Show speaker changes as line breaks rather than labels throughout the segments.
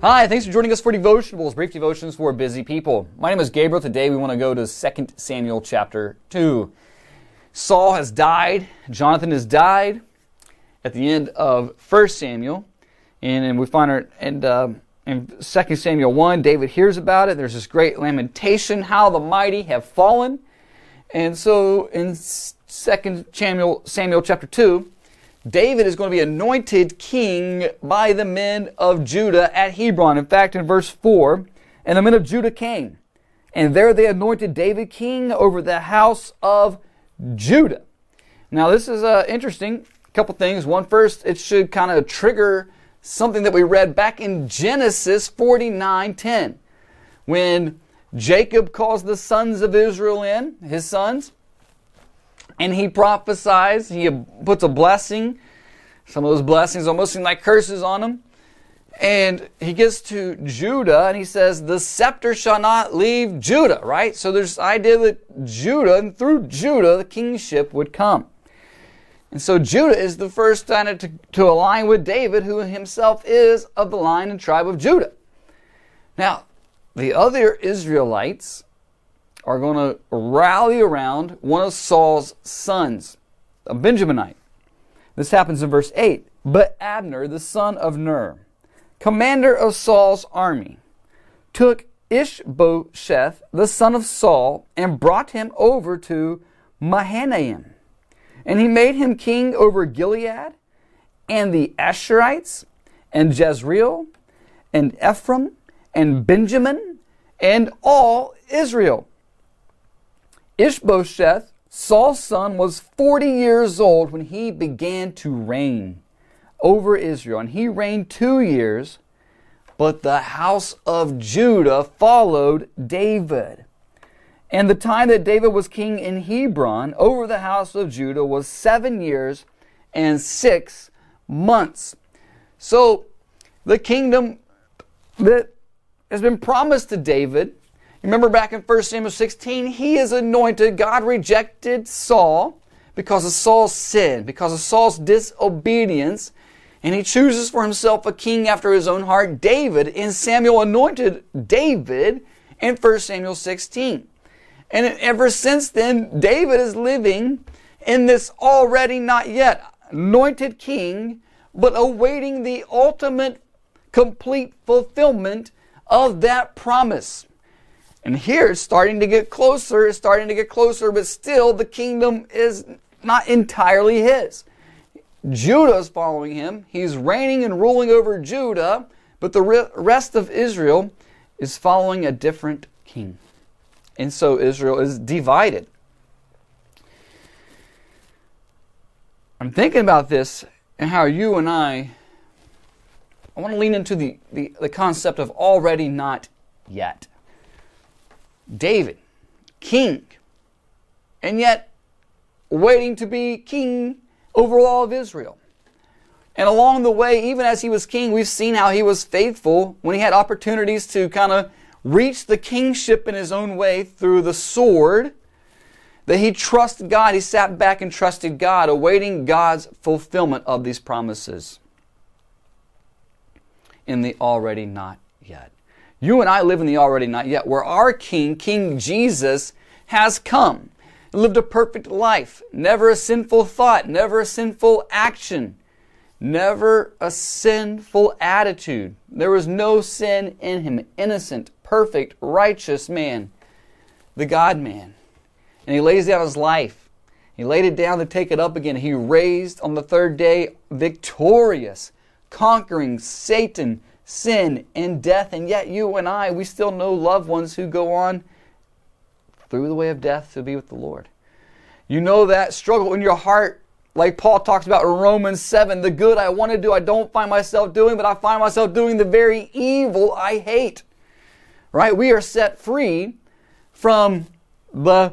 Hi, thanks for joining us for Devotionables, brief devotions for busy people. My name is Gabriel. Today we want to go to 2 Samuel chapter 2. Saul has died, Jonathan has died at the end of 1 Samuel, and, and we find our, and uh, in 2 Samuel 1, David hears about it. There's this great lamentation, how the mighty have fallen. And so in 2 Samuel, Samuel chapter 2, David is going to be anointed king by the men of Judah at Hebron. In fact, in verse 4, and the men of Judah came, and there they anointed David king over the house of Judah. Now, this is uh, interesting. A couple things. One, first, it should kind of trigger something that we read back in Genesis 49:10, when Jacob calls the sons of Israel in, his sons, and he prophesies, he puts a blessing. Some of those blessings almost seem like curses on him. And he gets to Judah and he says, The scepter shall not leave Judah, right? So there's the idea that Judah, and through Judah, the kingship would come. And so Judah is the first to, to align with David, who himself is of the line and tribe of Judah. Now, the other Israelites are going to rally around one of Saul's sons, a Benjaminite. This happens in verse 8. But Abner, the son of Ner, commander of Saul's army, took Ishbosheth, the son of Saul, and brought him over to Mahanaim. And he made him king over Gilead, and the Asherites, and Jezreel, and Ephraim, and Benjamin, and all Israel. Ishbosheth, Saul's son, was 40 years old when he began to reign over Israel. And he reigned two years, but the house of Judah followed David. And the time that David was king in Hebron over the house of Judah was seven years and six months. So the kingdom that has been promised to David Remember back in 1 Samuel 16, he is anointed. God rejected Saul because of Saul's sin, because of Saul's disobedience. And he chooses for himself a king after his own heart, David. And Samuel anointed David in 1 Samuel 16. And ever since then, David is living in this already not yet anointed king, but awaiting the ultimate complete fulfillment of that promise. And here it's starting to get closer, it's starting to get closer, but still the kingdom is not entirely his. Judah is following him. He's reigning and ruling over Judah, but the rest of Israel is following a different king. And so Israel is divided. I'm thinking about this and how you and I, I want to lean into the, the, the concept of already not yet. David, king, and yet waiting to be king over all of Israel. And along the way, even as he was king, we've seen how he was faithful when he had opportunities to kind of reach the kingship in his own way through the sword. That he trusted God. He sat back and trusted God, awaiting God's fulfillment of these promises in the already not yet. You and I live in the already not yet, where our King, King Jesus, has come, lived a perfect life, never a sinful thought, never a sinful action, never a sinful attitude. There was no sin in him, innocent, perfect, righteous man, the God man. And he lays down his life. He laid it down to take it up again. He raised on the third day victorious, conquering Satan, sin and death, and yet you and I, we still know loved ones who go on through the way of death to be with the Lord. You know that struggle in your heart, like Paul talks about in Romans 7 the good I want to do, I don't find myself doing, but I find myself doing the very evil I hate. Right? We are set free from the,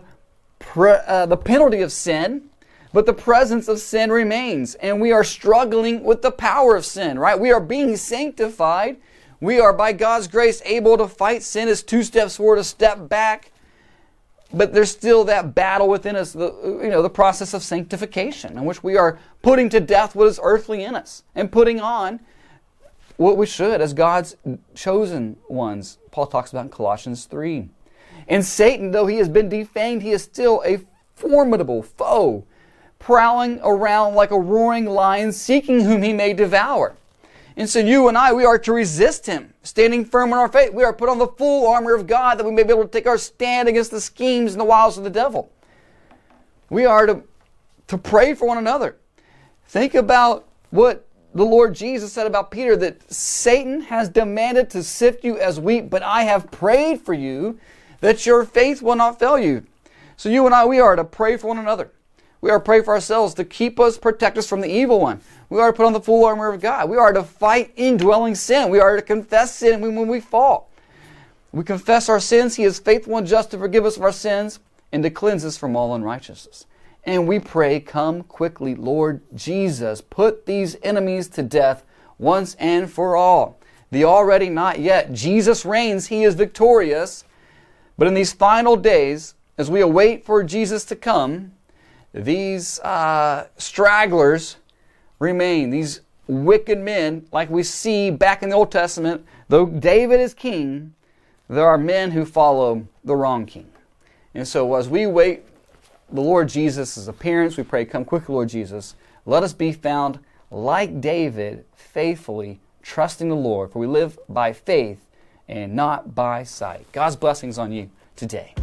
uh, the penalty of sin but the presence of sin remains, and we are struggling with the power of sin, right? We are being sanctified. We are, by God's grace, able to fight sin as two steps forward, a step back. But there's still that battle within us, the, you know, the process of sanctification, in which we are putting to death what is earthly in us and putting on what we should as God's chosen ones. Paul talks about in Colossians 3. And Satan, though he has been defamed, he is still a formidable foe, prowling around like a roaring lion, seeking whom he may devour. And so you and I, we are to resist him, standing firm in our faith. We are put on the full armor of God that we may be able to take our stand against the schemes and the wiles of the devil. We are to, to pray for one another. Think about what the Lord Jesus said about Peter that Satan has demanded to sift you as wheat, but I have prayed for you that your faith will not fail you. So you and I, we are to pray for one another. We are to pray for ourselves to keep us, protect us from the evil one. We are to put on the full armor of God. We are to fight indwelling sin. We are to confess sin when we fall. We confess our sins. He is faithful and just to forgive us of our sins and to cleanse us from all unrighteousness. And we pray, come quickly, Lord Jesus. Put these enemies to death once and for all. The already not yet. Jesus reigns. He is victorious. But in these final days, as we await for Jesus to come, these uh, stragglers remain. These wicked men, like we see back in the Old Testament, though David is king, there are men who follow the wrong king. And so as we wait the Lord Jesus' appearance, we pray, Come quickly, Lord Jesus. Let us be found like David, faithfully trusting the Lord, for we live by faith and not by sight. God's blessings on you today.